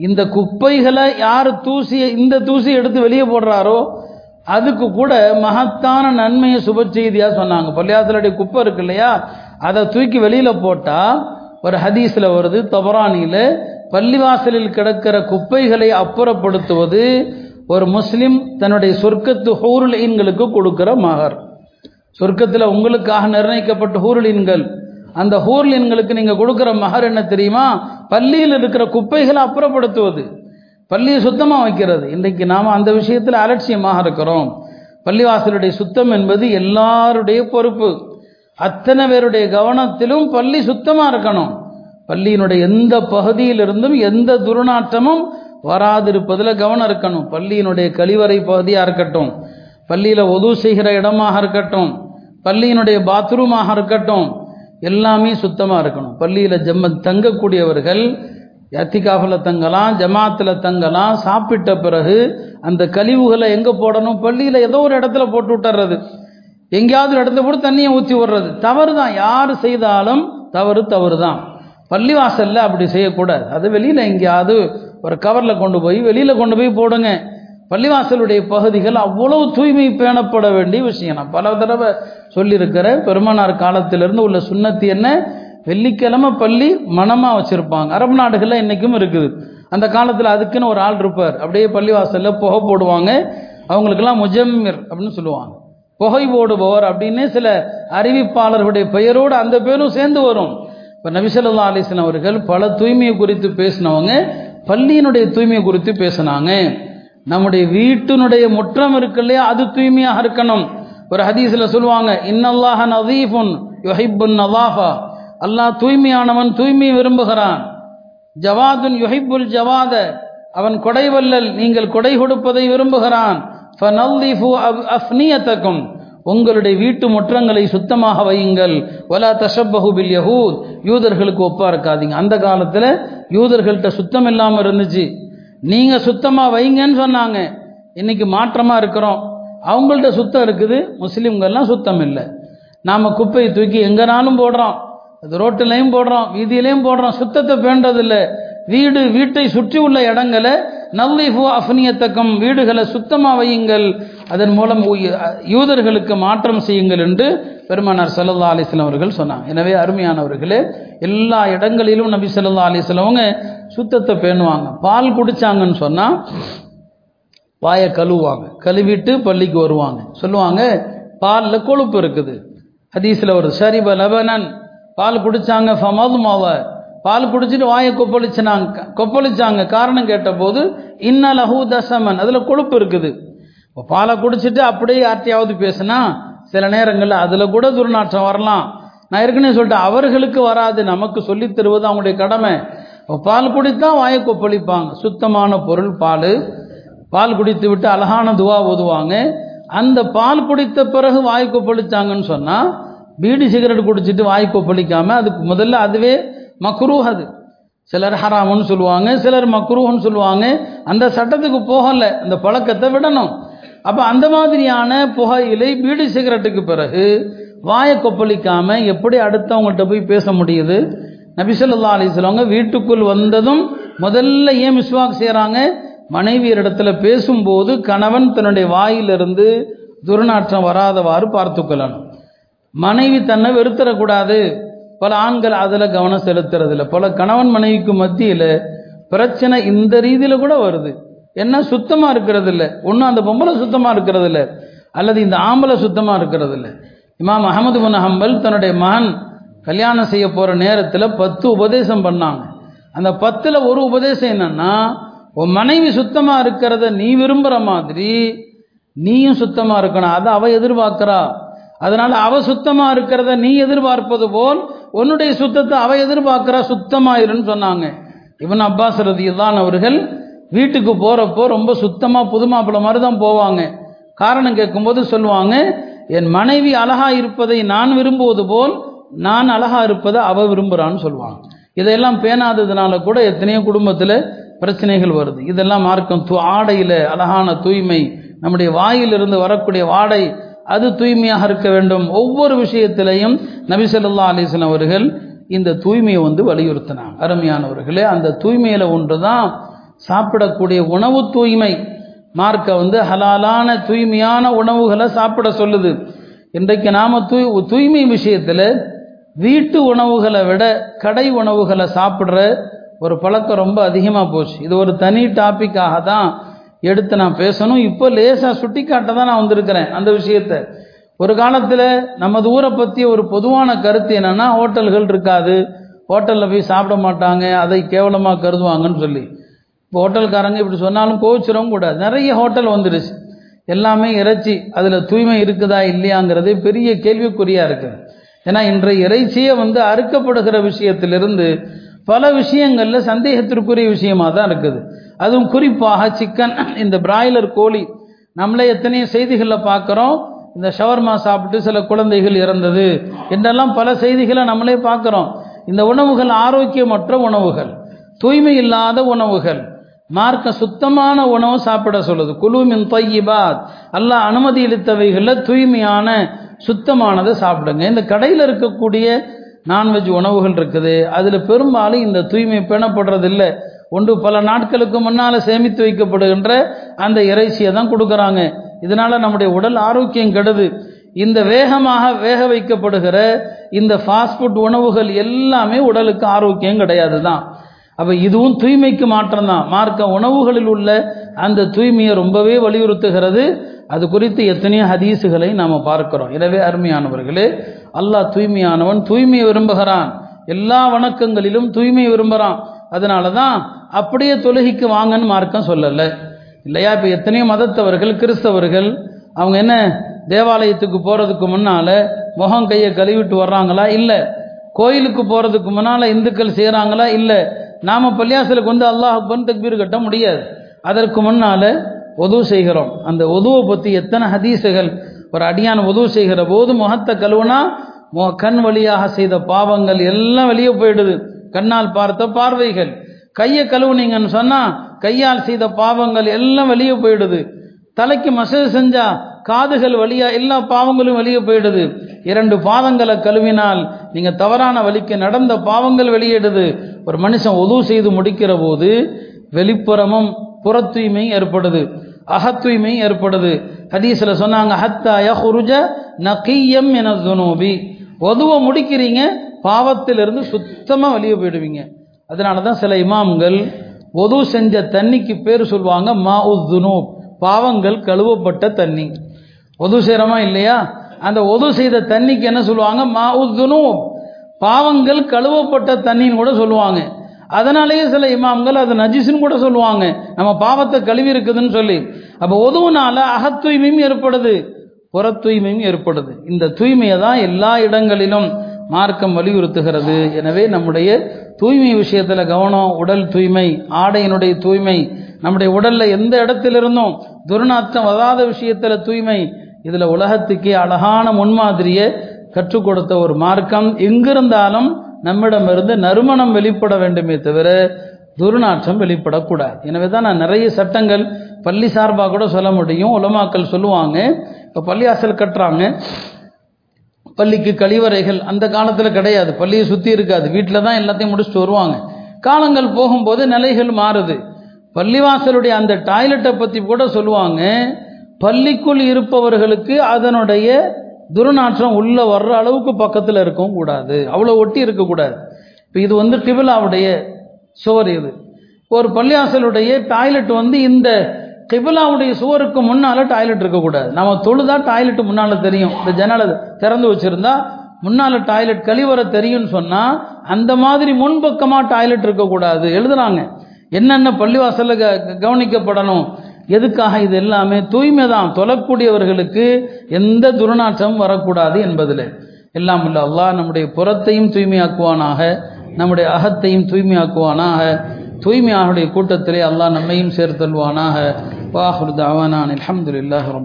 இந்த குப்பைகளை யார் தூசியை இந்த தூசி எடுத்து வெளியே போடுறாரோ அதுக்கு கூட மகத்தான நன்மையை சுப செய்தியாக சொன்னாங்க. பள்ளியாசலுடைய குப்பை இருக்கு இல்லையா? அதை தூக்கி வெளியில் போட்டால் ஒரு ஹதீஸில் வருது தொபரானியில் பள்ளிவாசலில் கிடக்கிற குப்பைகளை அப்புறப்படுத்துவது ஒரு முஸ்லீம் தன்னுடைய சொர்க்கத்து ஹூருலீன்களுக்கு கொடுக்கிற மகர். சொர்க்கத்தில் உங்களுக்காக நிர்ணயிக்கப்பட்ட ஹூருலீன்கள். அந்த ஹூர்லீன்களுக்கு நீங்கள் கொடுக்குற மகர் என்ன தெரியுமா? பள்ளியில் இருக்கிற குப்பைகளை அப்புறப்படுத்துவது. பள்ளியை சுத்தமாக வைக்கிறது. இன்றைக்கு நாம் அந்த விஷயத்தில் அலட்சியமாக இருக்கிறோம். பள்ளிவாசலுடைய சுத்தம் என்பது எல்லாருடைய பொறுப்பு. அத்தனை பேருடைய கவனத்திலும் பள்ளி சுத்தமாக இருக்கணும். பள்ளியினுடைய எந்த பகுதியிலிருந்தும் எந்த துர்நாற்றமும் வராதிருப்பதில் கவனம் இருக்கணும். பள்ளியினுடைய கழிவறை பகுதியாக இருக்கட்டும். பள்ளியில் ஒது செய்கிற இடமாக இருக்கட்டும். பள்ளியினுடைய பாத்ரூமாக இருக்கட்டும். எல்லாமே சுத்தமாக இருக்கணும். பள்ளியில் ஜம்ம தங்கக்கூடியவர்கள் எத்திகாஃபில் தங்கலாம் ஜமாத்தில் தங்கலாம் சாப்பிட்ட பிறகு அந்த கழிவுகளை எங்கே போடணும்? பள்ளியில் ஏதோ ஒரு இடத்துல போட்டு விட்டுறது. எங்கேயாவது இடத்த கூட தண்ணியை ஊற்றி விடுறது. தவறு தான் யார் செய்தாலும் தவறு தவறு தான் பள்ளிவாசலில் அப்படி செய்யக்கூடாது. அது வெளியில் எங்கேயாவது ஒரு கவரில் கொண்டு போய் வெளியில் கொண்டு போய் போடுங்க. பள்ளிவாசலுடைய பகுதிகள் அவ்வளவு தூய்மை பேணப்பட வேண்டிய விஷயம். நான் பல தடவை சொல்லியிருக்கிற பெருமானார் காலத்திலிருந்து உள்ள சுண்ணத்து என்ன? வெள்ளிக்கிழமை பள்ளி மனமாக வச்சுருப்பாங்க. அரபு நாடுகளில் இன்றைக்கும் இருக்குது. அந்த காலத்தில் அதுக்குன்னு ஒரு ஆள் இருப்பார். அப்படியே பள்ளிவாசலில் புகை போடுவாங்க. அவங்களுக்கெல்லாம் முஜம்மிர் அப்படின்னு சொல்லுவாங்க. புகை போடுபவர் அப்படின்னு சில அறிவிப்பாளர்களுடைய பெயரோடு அந்த பேரும் சேர்ந்து வரும். இப்போ நபிசல்லா அலிஸ்லாம் அவர்கள் பல தூய்மையை குறித்து பேசினவங்க பள்ளியினுடைய தூய்மையை குறித்து பேசினாங்க. நம்முடைய வீட்டினுடைய முற்றம் இருக்கு இல்லையா அது தூய்மையாக இருக்கணும். ஒரு ஹதீஸில் சொல்லுவாங்க இன்னல்லாஹ நதீஃபுன் யுஹிப்புன் நவாஃபா அல்லாஹ் தூய்மையானவன் தூய்மையை விரும்புகிறான். ஜவாதுன் யுஹிப்புல் ஜவாத. அவன் கொடைவல்லல் நீங்கள் கொடை கொடுப்பதை விரும்புகிறான். அஃப்னியத்தக்கும் உங்களுடைய வீட்டு முற்றங்களை சுத்தமாக வையுங்கள். வலா தஷப்பஹு பில் யஹூத். யூதர்களுக்கு ஒப்பா இருக்காதீங்க அந்த காலத்தில் யூதர்கள்ட்ட சுத்தம் இல்லாமல் இருந்துச்சு. நீங்கள் சுத்தமாக வைங்கன்னு சொன்னாங்க. இன்னைக்கு மாற்றமாக இருக்கிறோம். அவங்கள்ட்ட சுத்தம் இருக்குது. முஸ்லீம்கள்லாம் சுத்தம் இல்லை. நாம் குப்பையை தூக்கி எங்கனாலும் போடுறோம். அது ரோட்டிலையும் போடுறோம். வீதியிலையும் போடுறோம். சுத்தத்தை பேண்டதில்லை வீடு வீட்டை சுற்றி உள்ள இடங்களை நல்லிஃபு அஃப்னியத்தக்கம் வீடுகளை சுத்தமாக வையுங்கள். அதன் மூலம் யூதர்களுக்கு மாற்றம் செய்யுங்கள் என்று பெருமானார் சல்லல்லா அலிஸ்லாம் அவர்கள் சொன்னாங்க. எனவே அருமையானவர்களே எல்லா இடங்களிலும் நபி சல்லா அலிஸ்லவங்க சுத்தத்தை பேணுவாங்க. பால் குடிச்சாங்கன்னு சொன்னால் வாயை கழுவுவாங்க. கழுவிட்டு பள்ளிக்கு வருவாங்க. சொல்லுவாங்க பாலில் கொழுப்பு இருக்குது. ஹதீஸில் ஒரு சரிப லபனன். பால் குடித்தாங்க ஃபமது மாவை பால் குடிச்சிட்டு வாயை கொப்பளிச்சினாங்க. கொப்பளிச்சாங்க. காரணம் கேட்டபோது இன்ன லஹூ தசமன். அதில் கொழுப்பு இருக்குது. இப்போ பாலை குடிச்சிட்டு அப்படியே யார்ட்டையாவது பேசுனா சில நேரங்களில் அதில் கூட துர்நாற்றம் வரலாம். நான் ஏற்கனவே சொல்லிட்டேன் அவர்களுக்கு வராது. நமக்கு சொல்லித் தருவது அவங்களுடைய கடமை. பால் குடித்தா வாயை கொப்பளிப்பாங்க. சுத்தமான பொருள் பால். பால் குடித்து விட்டு அழகான துவா ஓதுவாங்க. அந்த பால் குடித்த பிறகு வாய் கொப்பளிச்சாங்கன்னு சொன்னால் பீடி சிகரெட் குடிச்சிட்டு வாய் கொப்பளிக்காமல் அதுக்கு முதல்ல அதுவே மக்ரூஹ் அது சிலர் ஹராமுன்னு சொல்லுவாங்க சிலர் மக்ரூஹ்னு சொல்லுவாங்க. அந்த சட்டத்துக்கு போகலை அந்த பழக்கத்தை விடணும். அப்போ அந்த மாதிரியான புகையிலை பீடி சிகரெட்டுக்கு பிறகு வாயை கொப்பளிக்காம எப்படி அடுத்தவங்கள்ட்ட போய் பேச முடியுது? நபிசல்லா அலிஸ்லவங்க வீட்டுக்குள் வந்ததும் முதல்ல ஏன் மிஸ்வாக் செய்கிறாங்க மனைவியரிடத்துல பேசும்போது கணவன் தன்னுடைய வாயிலிருந்து துர்நாற்றம் வராதவாறு பார்த்துக்கொள்ளணும். மனைவி தன்னை வெறுத்தரக்கூடாது பல ஆண்கள் அதில் கவனம் செலுத்துறதில்ல. பல கணவன் மனைவிக்கு மத்தியில் பிரச்சனை இந்த ரீதியில் கூட வருது. என்ன சுத்தமாக இருக்கிறது இல்லை ஒன்றும் அந்த பொம்பளை சுத்தமாக இருக்கிறது இல்லை அல்லது இந்த ஆம்பளை சுத்தமாக இருக்கிறது இல்லை இமாம் அகமது பின் ஹம்பல் தன்னுடைய மகன் கல்யாணம் செய்ய போகிற நேரத்தில் பத்து உபதேசம் பண்ணாங்க. அந்த பத்தில் ஒரு உபதேசம் என்னன்னா உன் மனைவி சுத்தமாக இருக்கிறத நீ விரும்புகிற மாதிரி நீயும் சுத்தமாக இருக்கணும். அதை அவ எதிர்பார்க்குறா. அதனால அவ சுத்தமாக இருக்கிறத நீ எதிர்பார்ப்பது போல் உன்னுடைய சுத்தத்தை அவ எதிர்பார்க்கிறா சுத்தமாயிருன்னு சொன்னாங்க. இவன் அப்பாஸ் ரதியுல்லான் அவர்கள் வீட்டுக்கு போகிறப்போ ரொம்ப சுத்தமாக புது மாப்பிள்ளை மாதிரி தான் போவாங்க. காரணம் கேட்கும்போது சொல்லுவாங்க என் மனைவி அழகா இருப்பதை நான் விரும்புவது போல் நான் அழகா இருப்பதை அவ விரும்புகிறான்னு சொல்லுவாங்க. இதையெல்லாம் பேணாததுனால கூட எத்தனையோ குடும்பத்தில் பிரச்சனைகள் வருது. இதெல்லாம் மார்க்கம் ஆடையில் அழகான தூய்மை நம்முடைய வாயிலிருந்து வரக்கூடிய வாடை அது தூய்மையாக இருக்க வேண்டும். ஒவ்வொரு விஷயத்திலையும் நபி ஸல்லல்லாஹு அவர்கள் இந்த தூய்மையை வந்து வலியுறுத்தினாங்க. அருமையானவர்களே அந்த தூய்மையில் ஒன்று தான் சாப்பிடக்கூடிய உணவு தூய்மை. மார்க்க வந்து ஹலாலான தூய்மையான உணவுகளை சாப்பிட சொல்லுது. இன்றைக்கு நாம தூய் தூய்மை விஷயத்தில் வீட்டு உணவுகளை விட கடை உணவுகளை சாப்பிட்ற ஒரு பழக்கம் ரொம்ப அதிகமாக போச்சு. இது ஒரு தனி டாப்பிக்காக தான் எடுத்து நான் பேசணும். இப்போ லேசாக சுட்டி காட்ட தான் நான் வந்திருக்கிறேன் அந்த விஷயத்தை. ஒரு காலத்தில் நமது ஊரை பற்றி ஒரு பொதுவான கருத்து என்னென்னா ஹோட்டல்கள் இருக்காது. ஹோட்டலில் போய் சாப்பிட மாட்டாங்க. அதை கேவலமாக கருதுவாங்கன்னு சொல்லி. இப்போ ஹோட்டல்காரங்க இப்படி சொன்னாலும் கோவிச்சிடவும் கூடாது. நிறைய ஹோட்டல் வந்துடுச்சு எல்லாமே இறைச்சி. அதில் தூய்மை இருக்குதா இல்லையாங்கிறது பெரிய கேள்விக்குறியாக இருக்குது ஏன்னா இன்றைய இறைச்சியை வந்து அறுக்கப்படுகிற விஷயத்திலிருந்து பல விஷயங்களில் சந்தேகத்திற்குரிய விஷயமாக தான் இருக்குது. அதுவும் குறிப்பாக சிக்கன் இந்த பிராய்லர் கோழி. நம்மளே எத்தனையோ செய்திகளில் பார்க்குறோம் இந்த ஷவர்மா சாப்பிட்டு சில குழந்தைகள் இறந்தது என்றெல்லாம் பல செய்திகளை நம்மளே பார்க்குறோம். இந்த உணவுகள் ஆரோக்கியமற்ற உணவுகள் தூய்மை இல்லாத உணவுகள். மார்க்க சுத்தமான உணவு சாப்பிட சொல்லுது. குழுமின் தொய்யிபாத். அல்லாஹ் அனுமதி அளித்தவைகளில் தூய்மையான சுத்தமானதை சாப்பிடுங்க. இந்த கடையில் இருக்கக்கூடிய நான்வெஜ் உணவுகள் இருக்குது. அதில் பெரும்பாலும் இந்த தூய்மை பேணப்படுறதில்லை. ஒன்று பல நாட்களுக்கு முன்னால் சேமித்து வைக்கப்படுகின்ற அந்த இறைச்சியை தான் கொடுக்குறாங்க. இதனால் நம்முடைய உடல் ஆரோக்கியம் கெடுது. இந்த வேகமாக வேக வைக்கப்படுகிற இந்த ஃபாஸ்ட் ஃபுட் உணவுகள் எல்லாமே உடலுக்கு ஆரோக்கியம் கிடையாது தான் அப்போ இதுவும் தூய்மைக்கு மாற்றம் தான் மார்க்க உணவுகளில் உள்ள அந்த தூய்மையை ரொம்பவே வலியுறுத்துகிறது. அது குறித்து எத்தனையோ ஹதீஸுகளை நாம் பார்க்கிறோம். எனவே அருமையானவர்களே அல்லாஹ் தூய்மையானவன் தூய்மையை விரும்புகிறான். எல்லா வணக்கங்களிலும் தூய்மை விரும்புகிறான் அதனால தான் அப்படியே தொழுகைக்கு வாங்கன்னு மார்க்கம் சொல்லலை. இல்லையா? இப்போ எத்தனையோ மதத்தவர்கள் கிறிஸ்தவர்கள் அவங்க என்ன தேவாலயத்துக்கு போகிறதுக்கு முன்னால் முகம் கையை கழுவிட்டு வர்றாங்களா? இல்லை. கோயிலுக்கு போகிறதுக்கு முன்னால் இந்துக்கள் செய்கிறாங்களா இல்லை. நாம் பள்ளியாசலுக்கு வந்து அல்லாஹ் அக்பர் தக்பீர் கட்ட முடியாது. அதற்கு முன்னால் உதவு செய்கிறோம். அந்த உதவை பற்றி எத்தனை ஹதீசுகள் ஒரு அடியான உதவு செய்கிற போது முகத்தை கழுவுனா கண் வழியாக செய்த பாவங்கள் எல்லாம் வெளியே போயிடுது. கண்ணால் பார்த்த பார்வைகள். கையை கழுவுனீங்கன்னு சொன்னால் கையால் செய்த பாவங்கள் எல்லாம் வெளியே போயிடுது. தலைக்கு மசேஜ் செஞ்சா காதுகள் வழியா எல்லா பாவங்களும் வெளியே போயிடுது. இரண்டு பாதங்களை கழுவினால் நீங்க தவறான வழிக்கு நடந்த பாவங்கள் வெளியிடுது. ஒரு மனுஷன் உதவு செய்து முடிக்கிற போது வெளிப்புறமும் புற தூய்மை ஏற்படுது. அகத்தூய்மையும் ஏற்படுது. ஹதீஸ்ல சொன்னாங்க ஹத்தா யஹ்ருஜ நகியம் என துனோபி. உதவ முடிக்கிறீங்க பாவத்திலிருந்து சுத்தமா வெளியே போயிடுவீங்க. அதனால தான் சில இமாம்கள் ஒது செஞ்ச தண்ணிக்கு பேர் சொல்லுவாங்க மா உத்னூப் பாவங்கள் கழுவப்பட்ட தண்ணி. ஒது செய்கிறோமா இல்லையா? அந்த ஒது செய்த தண்ணிக்கு என்ன சொல்லுவாங்க? மா உத்னூப் பாவங்கள் கழுவப்பட்ட தண்ணின்னு கூட சொல்லுவாங்க. அதனாலேயே சில இமாம்கள் அது நஜிஸ்னு கூட சொல்லுவாங்க. நம்ம பாவத்தை கழுவி இருக்குதுன்னு சொல்லி. அப்போ உதவுனால அகத்தூய்மையும் ஏற்படுது புற தூய்மையும் ஏற்படுது. இந்த தூய்மையை தான் எல்லா இடங்களிலும் மார்க்கம் வலியுறுத்துகிறது. எனவே நம்முடைய தூய்மை விஷயத்தில் கவனம் உடல் தூய்மை ஆடையினுடைய தூய்மை நம்முடைய உடல்ல எந்த இடத்திலிருந்தும் துர்நாற்றம் வராத விஷயத்தில் தூய்மை இதில் உலகத்துக்கே அழகான முன்மாதிரியை கற்றுக் கொடுத்த ஒரு மார்க்கம். எங்கிருந்தாலும் நம்மிடமிருந்து நறுமணம் வெளிப்பட வேண்டுமே தவிர துர்நாற்றம் வெளிப்படக்கூடாது. எனவே தான் நான் நிறைய சட்டங்கள் பள்ளி சார்பாக கூட சொல்ல முடியும். உலமாக்கள் சொல்லுவாங்க. இப்போ பள்ளியாசல் கட்டுறாங்க. பள்ளிக்கு கழிவறைகள் அந்த காலத்தில் கிடையாது. பள்ளியை சுற்றி இருக்காது. வீட்டில் தான் எல்லாத்தையும் முடிச்சுட்டு வருவாங்க. காலங்கள் போகும்போது நிலைகள் மாறுது. பள்ளிவாசலுடைய அந்த டாய்லெட்டை பற்றி கூட சொல்லுவாங்க. பள்ளிக்குள் இருப்பவர்களுக்கு அதனுடைய துர்நாற்றம் உள்ளே வர்ற அளவுக்கு பக்கத்தில் இருக்கவும் கூடாது. அவ்வளோ ஒட்டி இருக்கக்கூடாது இப்போ இது வந்து கிபிலாவுடைய சுவர் இது. ஒரு பள்ளிவாசலுடைய டாய்லெட் வந்து இந்த கிபிலாவுடைய சுவருக்கு முன்னால டாய்லெட் இருக்கக்கூடாது. நம்ம தொழுதா டாய்லெட் முன்னால தெரியும். இந்த ஜன்னலை திறந்து வச்சிருந்தா முன்னால டாய்லெட் கழிவற தெரியும்னு சொன்னா அந்த மாதிரி முன்பக்கமா டாய்லெட் இருக்கக்கூடாது. எழுதுறாங்க. என்னென்ன பள்ளிவாசல்ல க- கவனிக்கப்படணும்? எதுக்காக இது எல்லாமே? தூய்மை தான் தொழக்கூடியவர்களுக்கு எந்த துர்நாற்றமும் வரக்கூடாது என்பதில். எல்லாம் இல்லை அல்லாஹ் நம்முடைய புறத்தையும் தூய்மையாக்குவானாக நம்முடைய அகத்தையும் தூய்மையாக்குவானாக தூய்மையானுடைய கூட்டத்திலே அல்லாஹ் நம்மையும் சேர்த்தல்வானாக. وآخر دعوانا الحمد لله رب